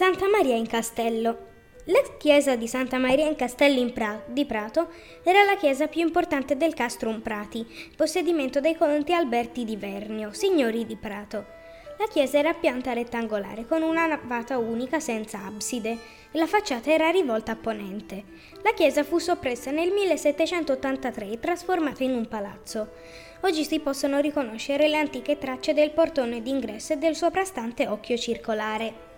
Santa Maria in Castello. La chiesa di Santa Maria in Castello in pra- di Prato era la chiesa più importante del Castrum Prati, possedimento dei conti Alberti di Vernio, signori di Prato. La chiesa era a pianta rettangolare con una navata unica senza abside e la facciata era rivolta a ponente. La chiesa fu soppressa nel 1783 e trasformata in un palazzo. Oggi si possono riconoscere le antiche tracce del portone d'ingresso e del soprastante occhio circolare.